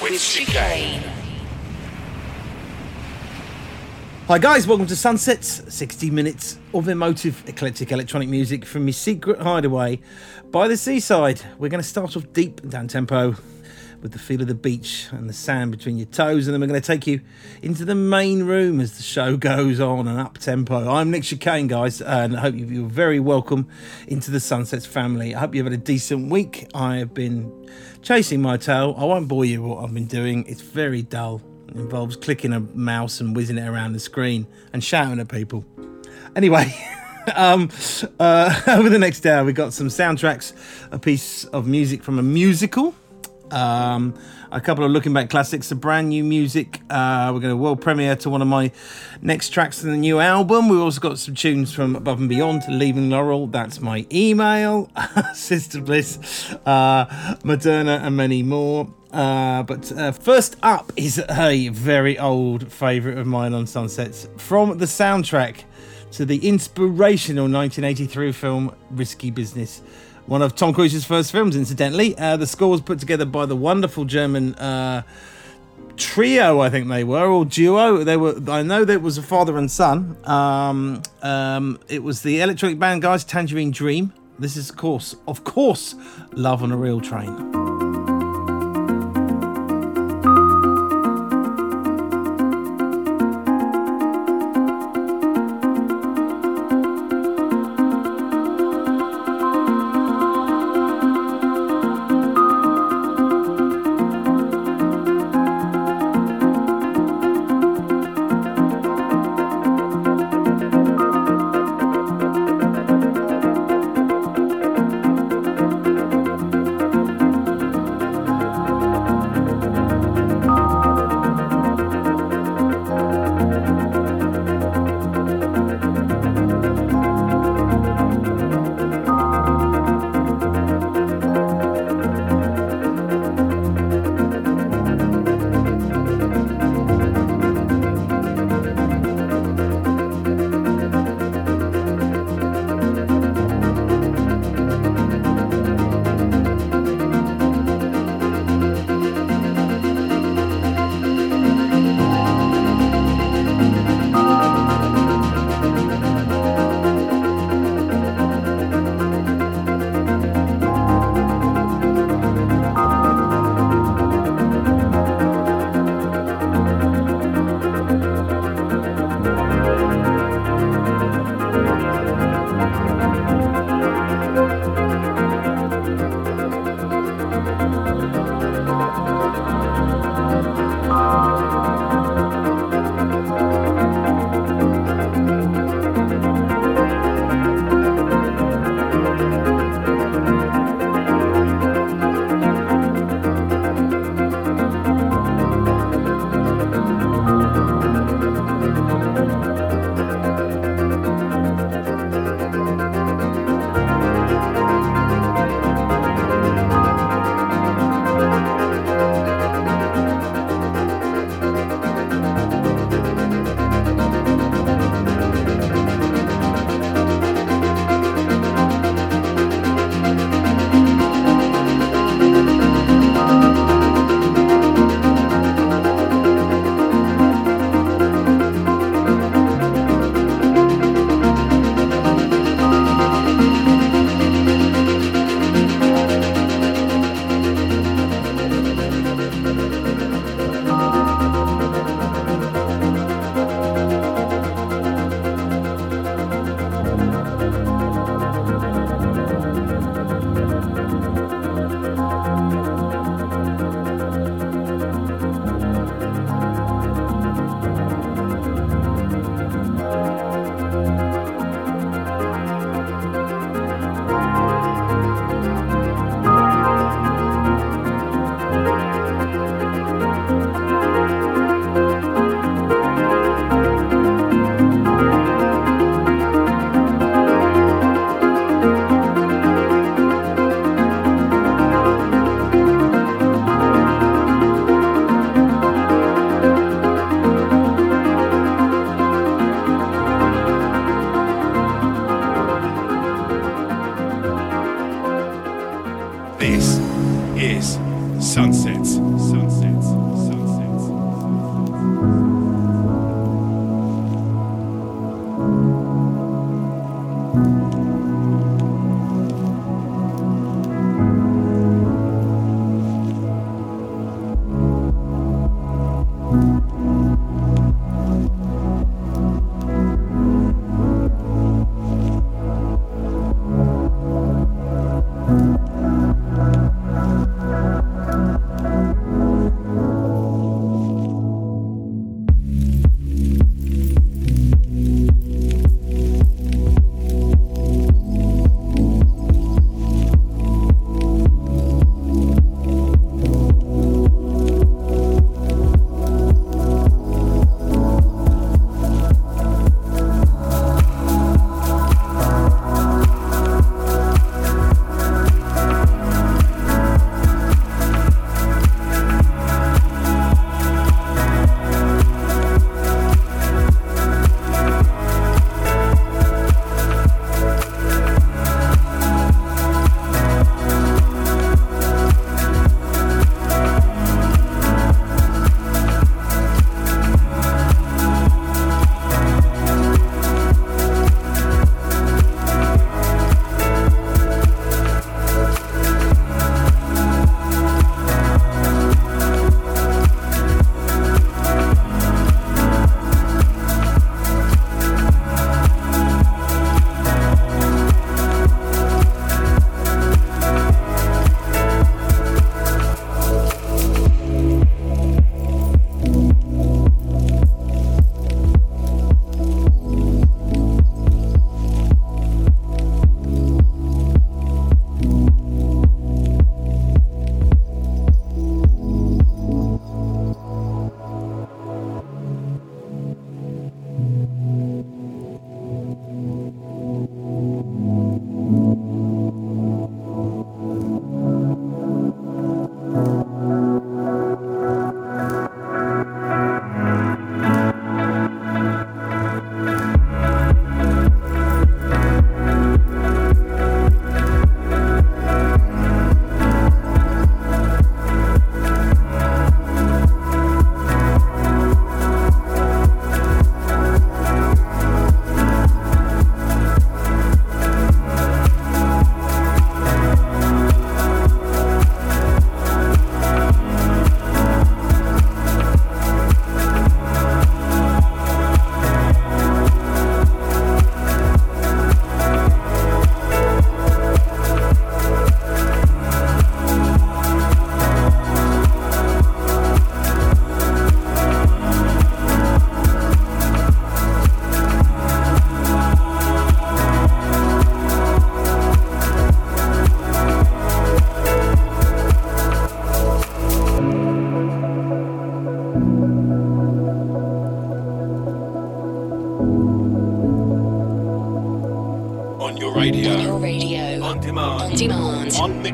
with with Chicane. Hi guys, welcome to Sunsets, 60 minutes of emotive eclectic electronic music from my secret hideaway by the seaside. We're going to start off deep and down tempo with the feel of the beach and the sand between your toes, and then we're going to take you into the main room as the show goes on and up tempo. I'm Nick Chicane, guys, and I hope you're very welcome into the Sunsets family. I hope you've had a decent week. I have been chasing my tail. I won't bore you with what I've been doing, it's very dull. It involves clicking a mouse and whizzing it around the screen and shouting at people. Anyway, um, uh, over the next hour, we got some soundtracks, a piece of music from a musical, um, a couple of looking back classics, some brand new music. Uh, we're going to world premiere to one of my next tracks in the new album. We've also got some tunes from Above and Beyond, Leaving Laurel. That's my email, Sister Bliss, uh, Modera, and many more. Uh, but uh, first up is a very old favourite of mine on Sunsets from the soundtrack to the inspirational 1983 film Risky Business. One of Tom Cruise's first films, incidentally. Uh, the score was put together by the wonderful German uh, trio, I think they were, or duo. They were. I know that it was a father and son. Um, um, it was the electronic band guys, Tangerine Dream. This is, of course, of course, Love on a Real Train.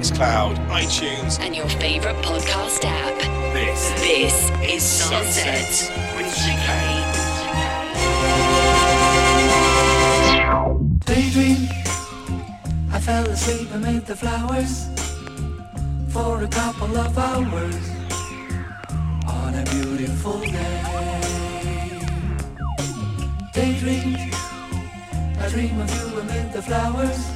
Mixcloud, iTunes. And your favorite podcast app. This This is Sunset with GK. Daydream. I fell asleep amid the flowers for a couple of hours on a beautiful day. Daydream. I dream of you amid the flowers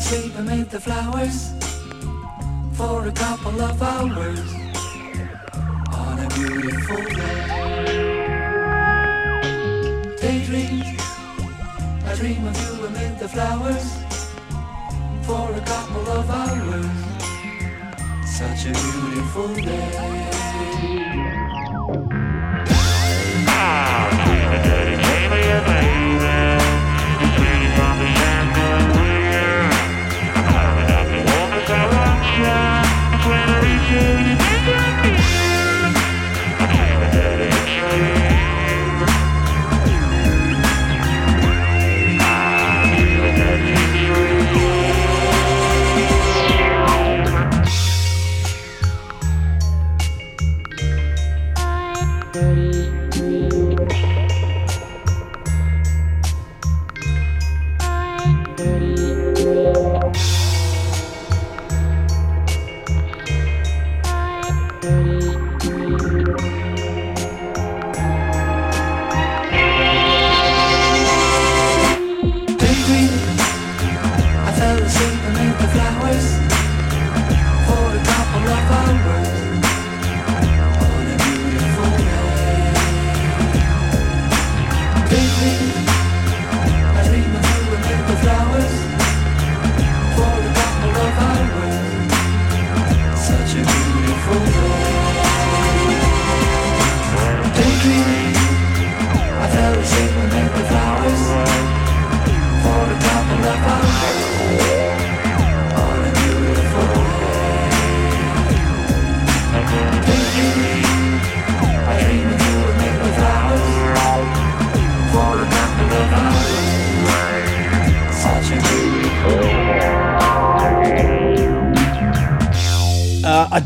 asleep amid the flowers for a couple of hours on a beautiful day. Daydream. I dream of you amid the flowers for a couple of hours. Such a beautiful day. pretty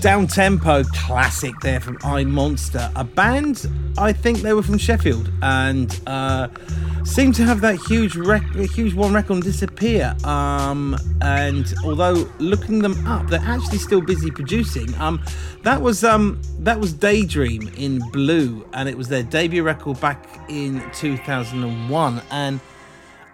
down tempo classic there from I Monster, a band I think they were from Sheffield and uh, seem to have that huge rec- huge one record disappear. Um, and although looking them up, they're actually still busy producing. Um, that was um, that was Daydream in Blue, and it was their debut record back in 2001. And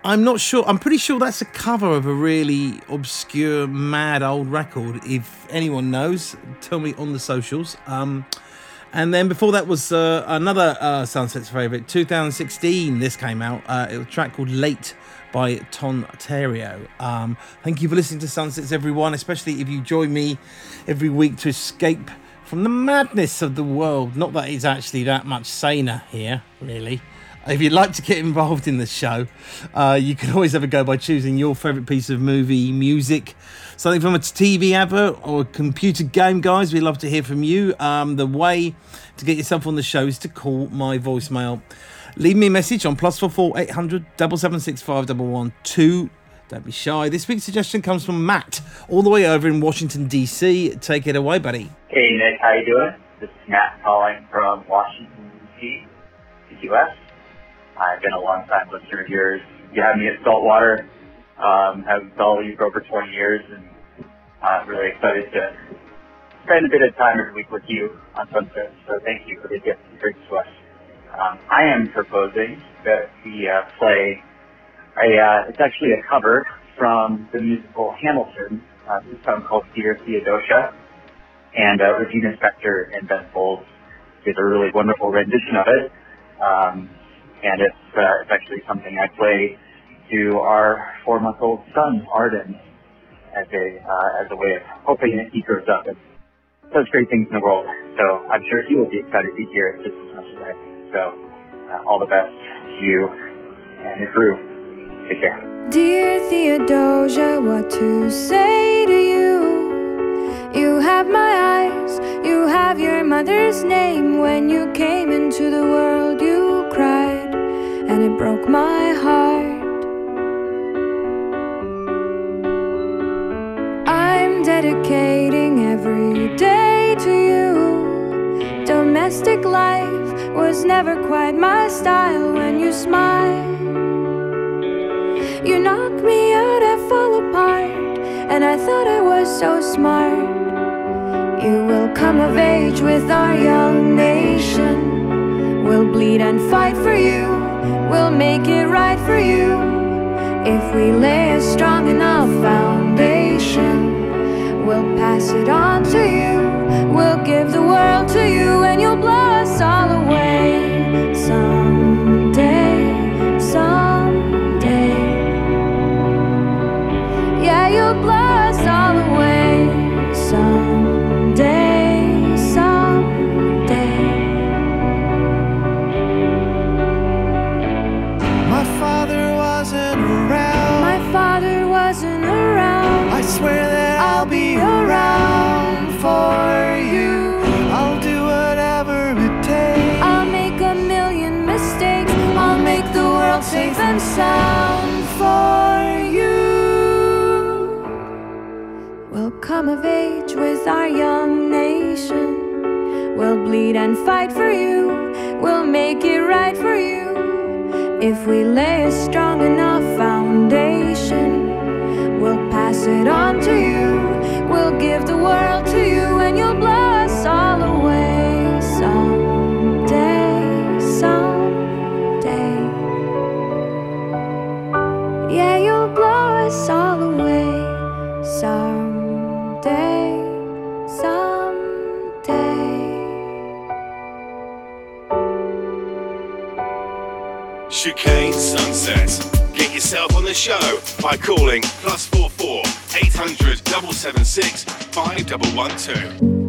I'm not sure. I'm pretty sure that's a cover of a really obscure, mad old record. If anyone knows, tell me on the socials. Um, and then before that was uh, another uh, Sunset's favourite, 2016. This came out. Uh, it was a track called Late by Ton Terrio. Um, thank you for listening to Sunsets, everyone, especially if you join me every week to escape from the madness of the world. Not that it's actually that much saner here, really. If you'd like to get involved in the show, uh, you can always have a go by choosing your favourite piece of movie music, something from a TV advert or a computer game, guys. We'd love to hear from you. Um, the way to get yourself on the show is to call my voicemail. Leave me a message on plus four four eight hundred double seven six five double one two. Don't be shy. This week's suggestion comes from Matt, all the way over in Washington DC. Take it away, buddy. Hey Nick, how you doing? This is Matt calling from Washington D.C., the U.S. I've been a long time listener of yours. You had me at Saltwater. Um, have followed you for over 20 years, and I'm really excited to spend a bit of time every week with you on Sunset. So thank you for the gift you bring to us. Um, I am proposing that we uh, play a. Uh, it's actually a cover from the musical Hamilton. Uh, this song called Dear Theodosia, and uh, Regina Spektor and Ben Folds did a really wonderful rendition of it. Um, and it's, uh, it's actually something I play to our four-month-old son, Arden, as a uh, as a way of hoping that he grows up and does great things in the world. So I'm sure he will be excited to hear it just as much as I. So uh, all the best to you and your crew. Take care. Dear Theodosia, what to say to you? You have my eyes, you have your mother's name. When you came into the world, you cried, and it broke my heart. I'm dedicating every day to you. Domestic life was never quite my style when you smile. You knocked me out, I fall apart, and I thought I was so smart. You will come of age with our young nation. We'll bleed and fight for you, we'll make it right for you. If we lay a strong enough foundation, we'll pass it on to you, we'll give the world to you, and you'll blow us all away sound for you. We'll come of age with our young nation. We'll bleed and fight for you. We'll make it right for you. If we lay a strong enough foundation, we'll pass it on to you. We'll give the world to you, and you'll Get yourself on the show by calling plus 44 800 776 5112.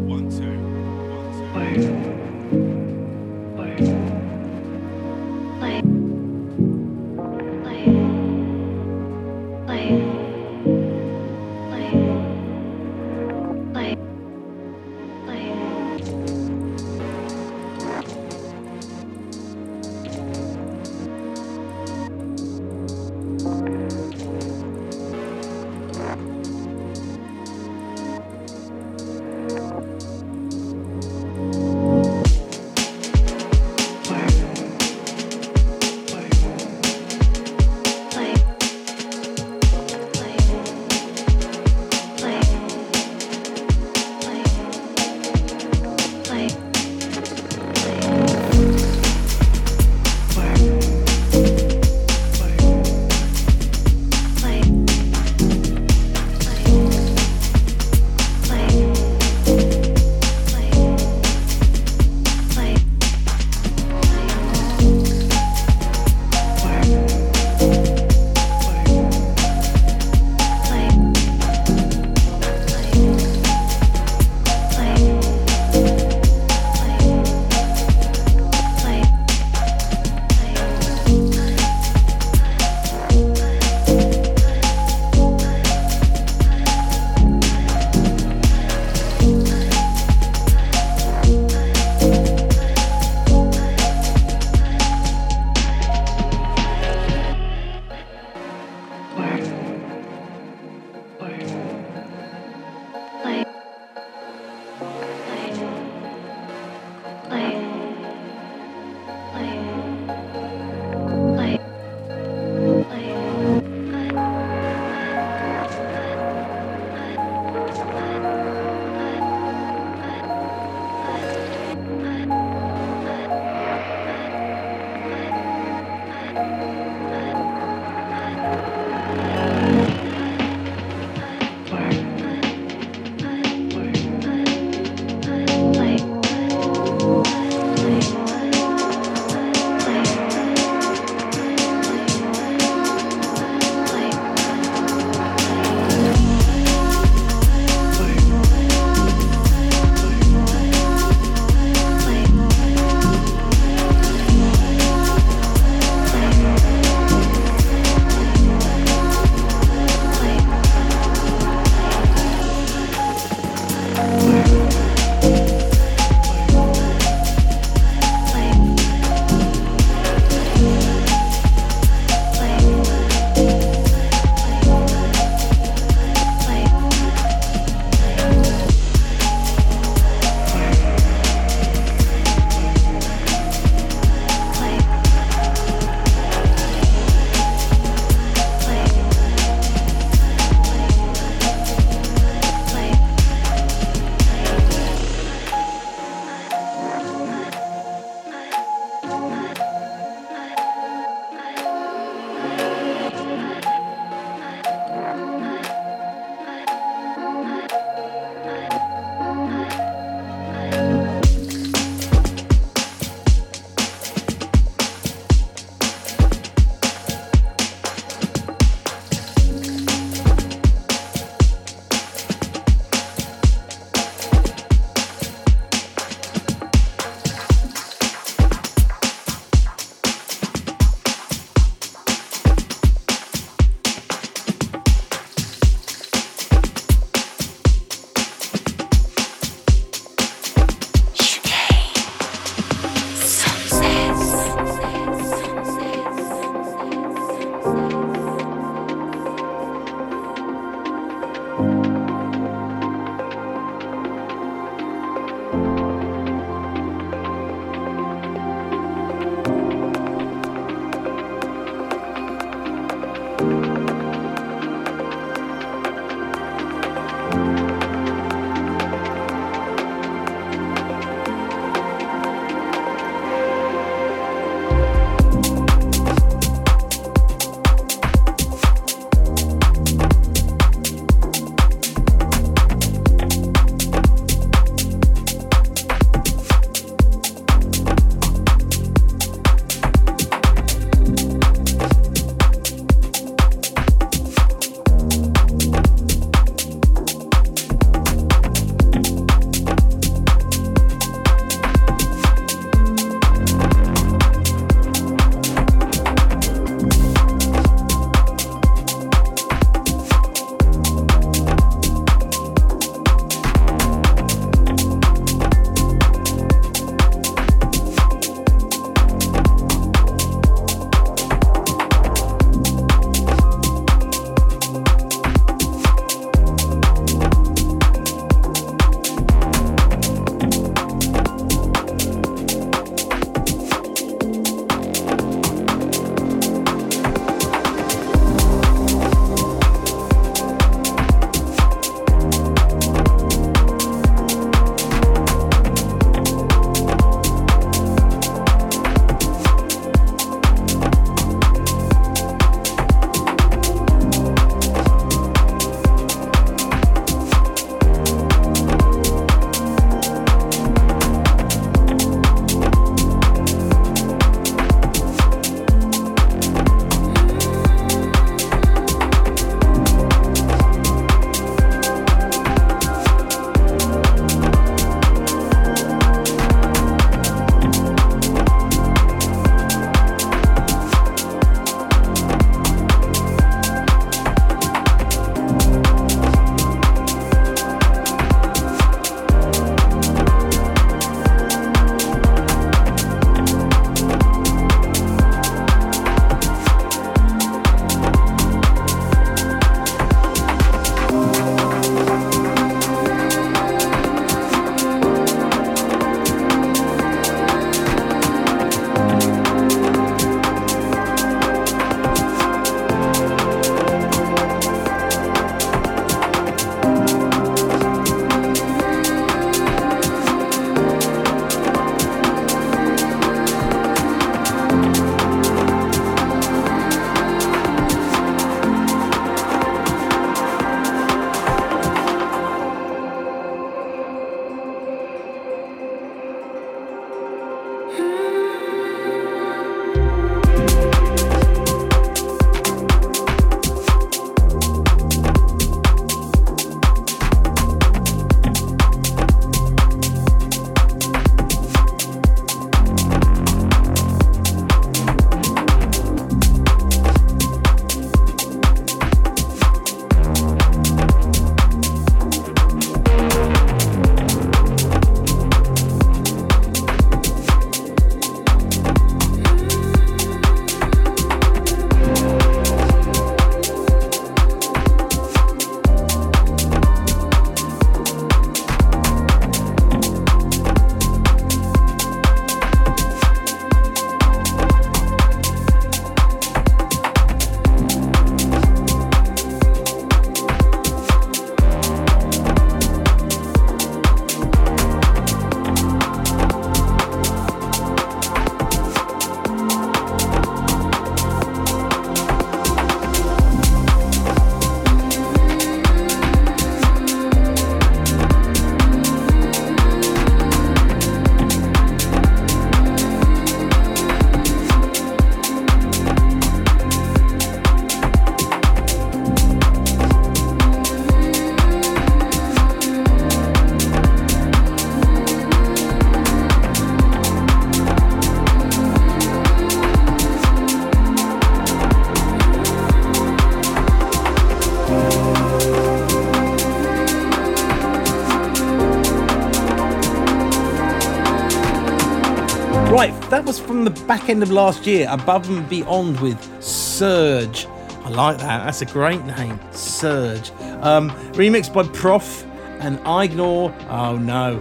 Was from the back end of last year, Above and Beyond with Surge. I like that. That's a great name, Surge. Um, remixed by PROFF and Igor. Oh no,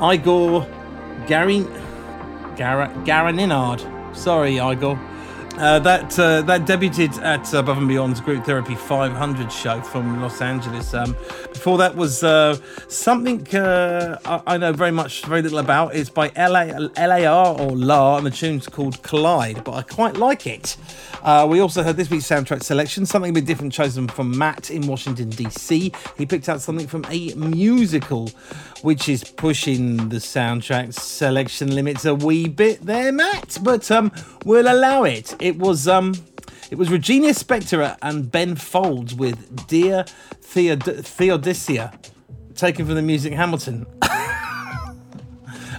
Igor Gary Gar- Garaninard. Sorry, Igor. Uh, that uh, that debuted at Above and Beyond's Group Therapy 500 show from Los Angeles. Um, before that was uh, something uh, I, know very much, very little about. is by LA, LAR or LA, and the tune's called Collide, but I quite like it. Uh, we also heard this week's soundtrack selection, something a bit different chosen from Matt in Washington, D.C. He picked out something from a musical, which is pushing the soundtrack selection limits a wee bit there, Matt, but um, we'll allow it. It was. Um, it was Regina Spektor and Ben Folds with Dear Theod- Theodosia, taken from the music Hamilton.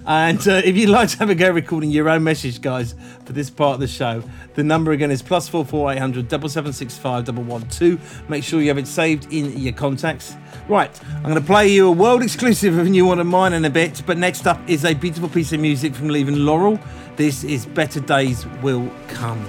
and uh, if you'd like to have a go recording your own message, guys, for this part of the show, the number again is plus four four eight hundred double seven six five double one two. Make sure you have it saved in your contacts. Right, I'm going to play you a world exclusive of a new one of mine in a bit. But next up is a beautiful piece of music from Leaving Laurel. This is Better Days Will Come.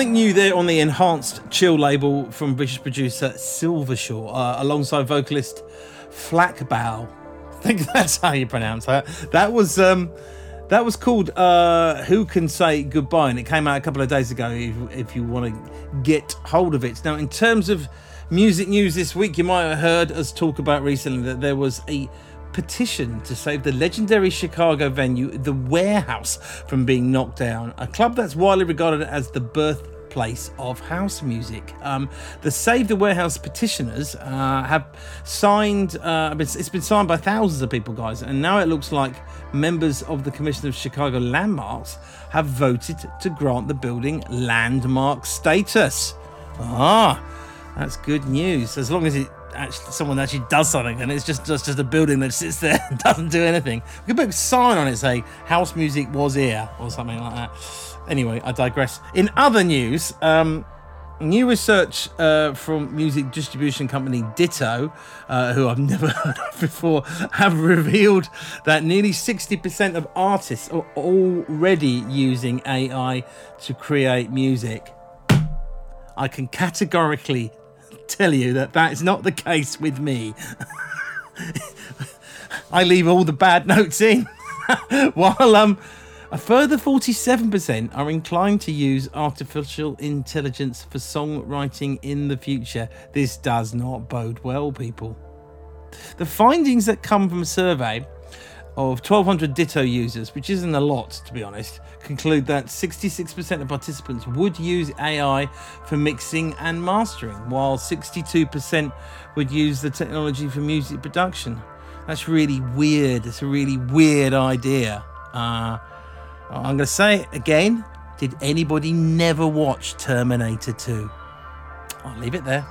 Something new there on the enhanced chill label from British producer Silvershore, uh, alongside vocalist Flachbau. I think that's how you pronounce that. That was um, that was called uh, "Who Can Say Goodbye," and it came out a couple of days ago. If, if you want to get hold of it. Now, in terms of music news this week, you might have heard us talk about recently that there was a petition to save the legendary Chicago venue, The Warehouse, from being knocked down. A club that's widely regarded as the birthplace of house music. Um, the Save the Warehouse petitioners uh, have signed, uh, it's it's been signed by thousands of people, guys, and now it looks like members of the Commission of Chicago Landmarks have voted to grant the building landmark status. Ah, that's good news. As long as it actually someone actually does something, and it's just just, just a building that sits there and doesn't do anything. We could put a sign on it say "House music was here" or something like that. Anyway, I digress. In other news, um, new research uh, from music distribution company Ditto, uh, who I've never heard of before, have revealed that nearly 60% of artists are already using AI to create music. I can categorically tell you that that is not the case with me. I leave all the bad notes in. While um, a further 47% are inclined to use artificial intelligence for songwriting in the future. This does not bode well, people. The findings that come from a survey of 1200 Ditto users, which isn't a lot to be honest, conclude that 66% of participants would use AI for mixing and mastering, while 62% would use the technology for music production. That's really weird. It's a really weird idea. Uh, I'm going to say it again. Did anybody never watch Terminator 2? I'll leave it there.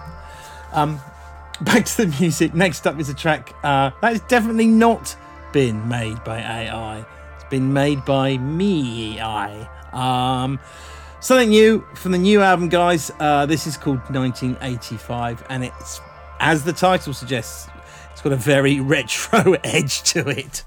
Um, back to the music. Next up is a track uh, that has definitely not been made by AI. It's been made by me AI. Um, something new from the new album, guys. Uh, this is called 1985, and it's, as the title suggests, it's got a very retro edge to it.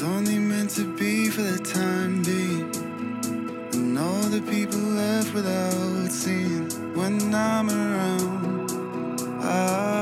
was only meant to be for the time being. And all the people left without seeing when I'm around. I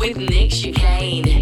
with Nick Chicane.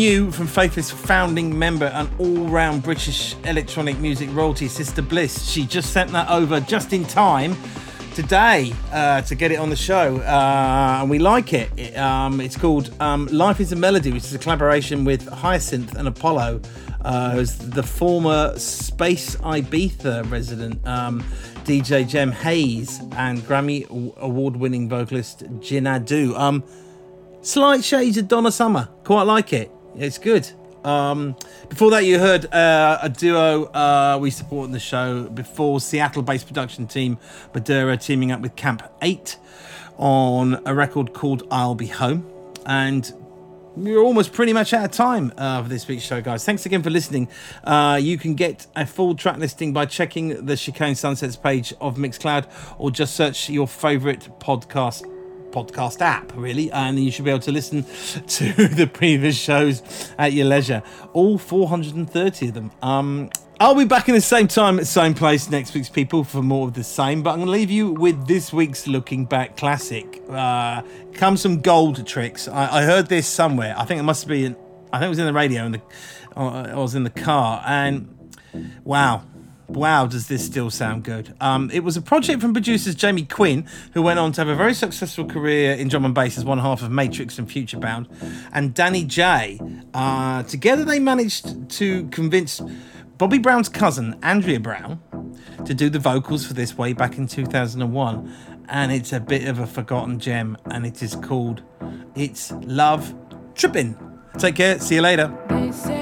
New from Faithless founding member and all round British electronic music royalty, Sister Bliss. She just sent that over just in time today uh, to get it on the show, uh, and we like it. It, um, it's called um, Life is a Melody, which is a collaboration with Hyacinth and Apollo, uh, who's the former Space Ibiza resident. Um, DJ Jem Hayes and Grammy award winning vocalist Jinadu. Um, slight shades of Donna Summer. Quite like it. It's good. Um, before that, you heard uh, a duo uh, we support in the show before Seattle-based production team Modera teaming up with Camp Eight on a record called "I'll Be Home," and we're almost pretty much out of time uh, for this week's show, guys. Thanks again for listening. Uh, you can get a full track listing by checking the Chicane Sunsets page of Mixcloud or just search your favourite podcast podcast app really and you should be able to listen to the previous shows at your leisure all 430 of them um I'll be back in the same time at same place next week's people for more of the same, but I'm going to leave you with this week's Looking Back classic. Uh, come some Goldtrix. I, I heard this somewhere. I think it must be, I think it was in the radio, and uh, I was in the car, and wow, wow, does this still sound good? Um, it was a project from producers Jamie Quinn, who went on to have a very successful career in drum and bass as one half of Matrix and Futurebound, and Danny J. Uh, together, they managed to convince Bobby Brown's cousin, Andrea Brown, to do the vocals for this way back in 2001. And it's a bit of a forgotten gem, and it is called It's Love Trippin'. Take care, see you later.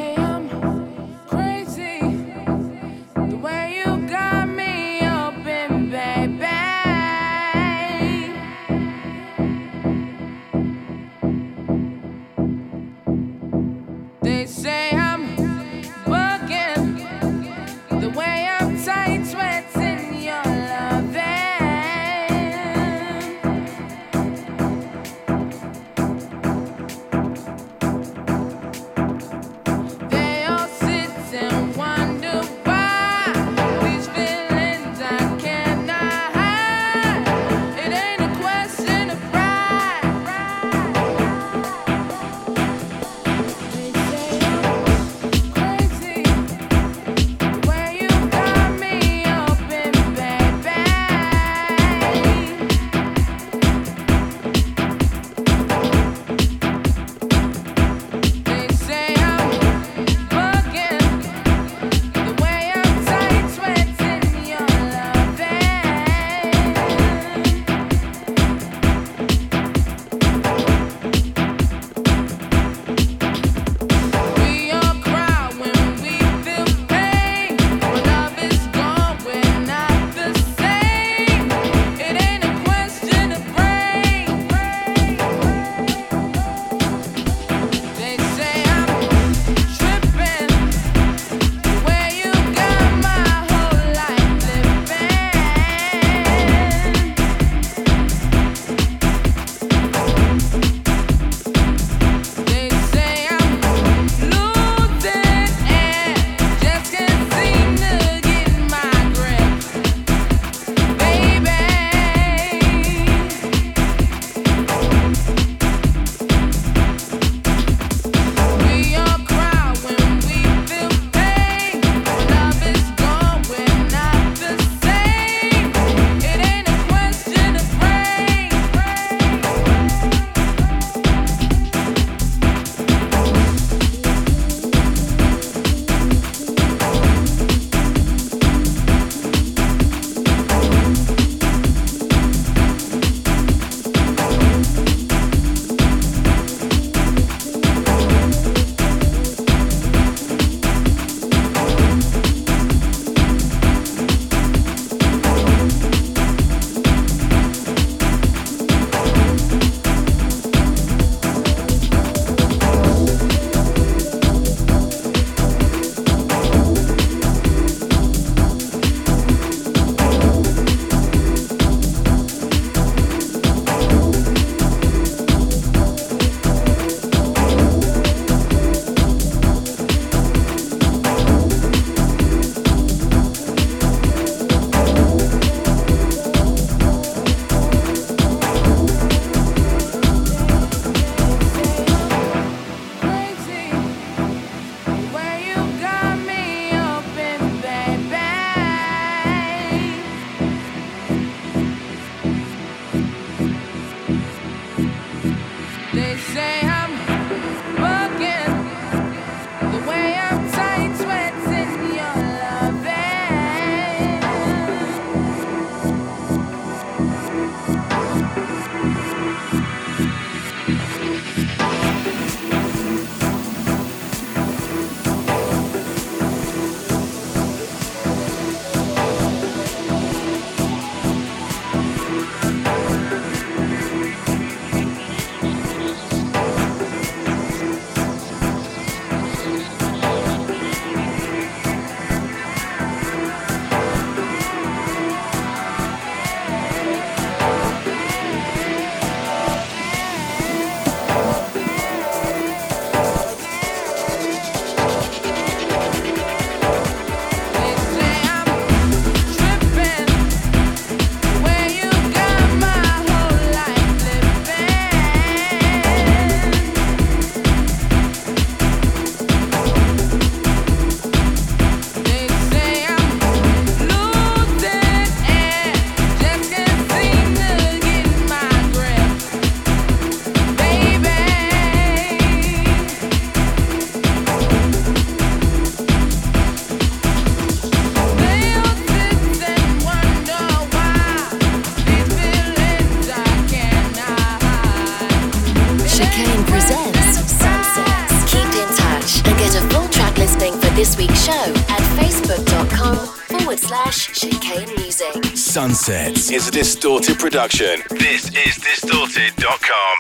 Sunsets is a distorted production. This is distorted.com.